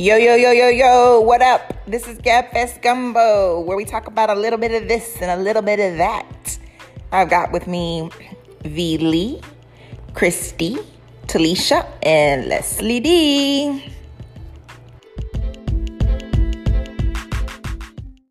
Yo, yo, yo, yo, yo, what up? This is Gabfest Gumbo, where we talk about a little bit of this and a little bit of that. I've got with me V. Lee, Christy, Talisha, and Leslie D.